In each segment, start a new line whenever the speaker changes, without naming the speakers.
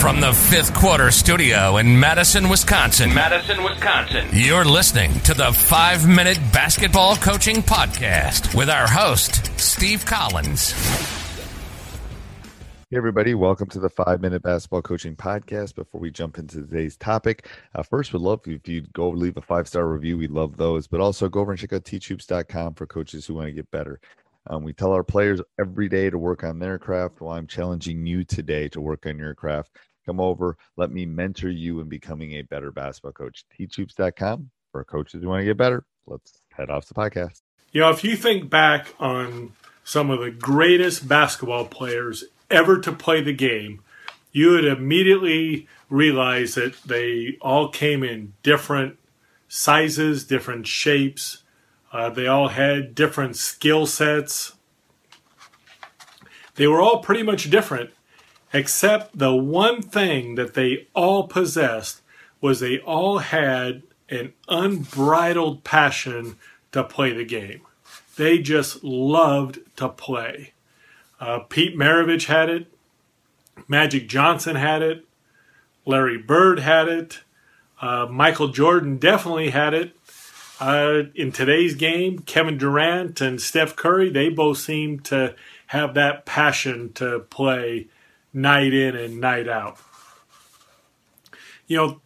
From the fifth quarter studio in Madison, Wisconsin.
Madison, Wisconsin.
You're listening to the five minute basketball coaching podcast with our host, Steve Collins.
Hey, everybody, welcome to the five minute basketball coaching podcast. Before we jump into today's topic, uh, first, we'd love if you'd go leave a five star review. We love those, but also go over and check out teachhoops.com for coaches who want to get better. Um, we tell our players every day to work on their craft. Well, I'm challenging you today to work on your craft. Come over, let me mentor you in becoming a better basketball coach. Teachhoops.com for coaches who want to get better. Let's head off the podcast.
You know, if you think back on some of the greatest basketball players ever to play the game, you would immediately realize that they all came in different sizes, different shapes. Uh, they all had different skill sets. They were all pretty much different, except the one thing that they all possessed was they all had an unbridled passion to play the game. They just loved to play. Uh, Pete Maravich had it. Magic Johnson had it. Larry Bird had it. Uh, Michael Jordan definitely had it. Uh, in today's game, Kevin Durant and Steph Curry, they both seem to have that passion to play night in and night out. You know,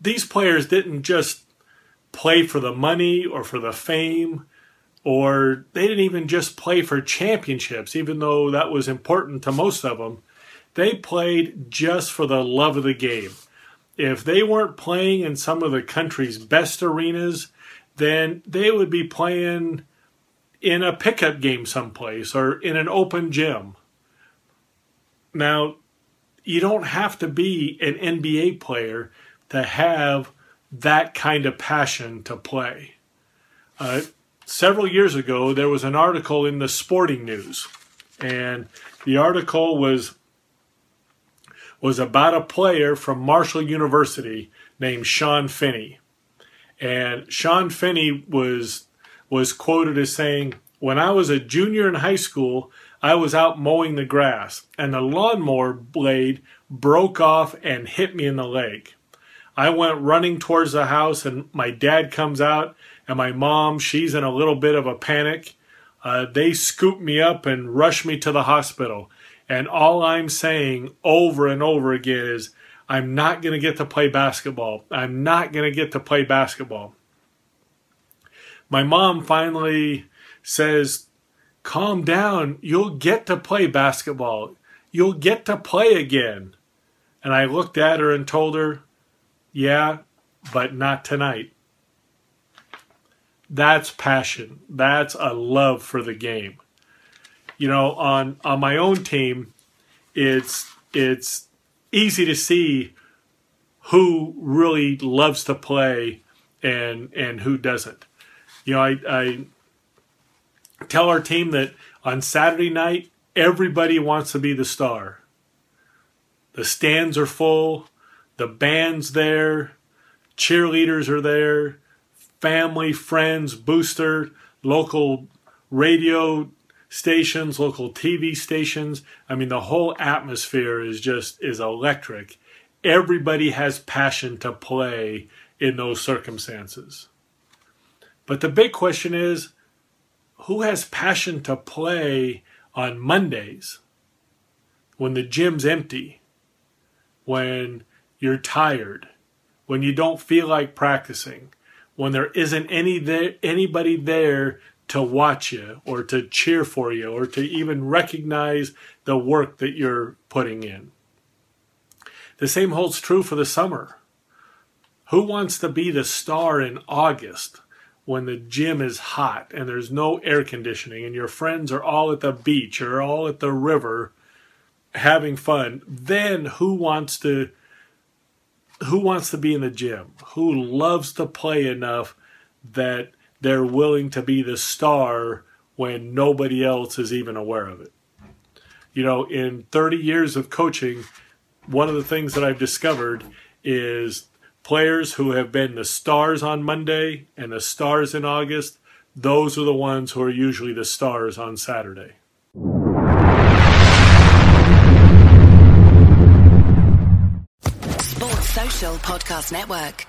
these players didn't just play for the money or for the fame, or they didn't even just play for championships, even though that was important to most of them. They played just for the love of the game. If they weren't playing in some of the country's best arenas, then they would be playing in a pickup game someplace or in an open gym. Now, you don't have to be an NBA player to have that kind of passion to play. Uh, several years ago, there was an article in the Sporting News, and the article was was about a player from Marshall University named Sean Finney. And Sean Finney was was quoted as saying, "When I was a junior in high school, I was out mowing the grass, and the lawnmower blade broke off and hit me in the leg. I went running towards the house, and my dad comes out, and my mom, she's in a little bit of a panic. Uh, they scoop me up and rush me to the hospital. And all I'm saying over and over again is, I'm not going to get to play basketball. I'm not going to get to play basketball. My mom finally says, Calm down. You'll get to play basketball. You'll get to play again. And I looked at her and told her, Yeah, but not tonight. That's passion. That's a love for the game. You know, on on my own team, it's it's easy to see who really loves to play and and who doesn't. You know, I, I tell our team that on Saturday night everybody wants to be the star. The stands are full, the band's there, cheerleaders are there, family, friends, booster, local radio stations, local TV stations. I mean, the whole atmosphere is just is electric. Everybody has passion to play in those circumstances. But the big question is who has passion to play on Mondays when the gym's empty, when you're tired, when you don't feel like practicing, when there isn't any there, anybody there to watch you or to cheer for you or to even recognize the work that you're putting in. The same holds true for the summer. Who wants to be the star in August when the gym is hot and there's no air conditioning and your friends are all at the beach or all at the river having fun, then who wants to who wants to be in the gym? Who loves to play enough that they're willing to be the star when nobody else is even aware of it? You know, in 30 years of coaching, one of the things that I've discovered is players who have been the stars on Monday and the stars in August, those are the ones who are usually the stars on Saturday.
Sports Social Podcast Network.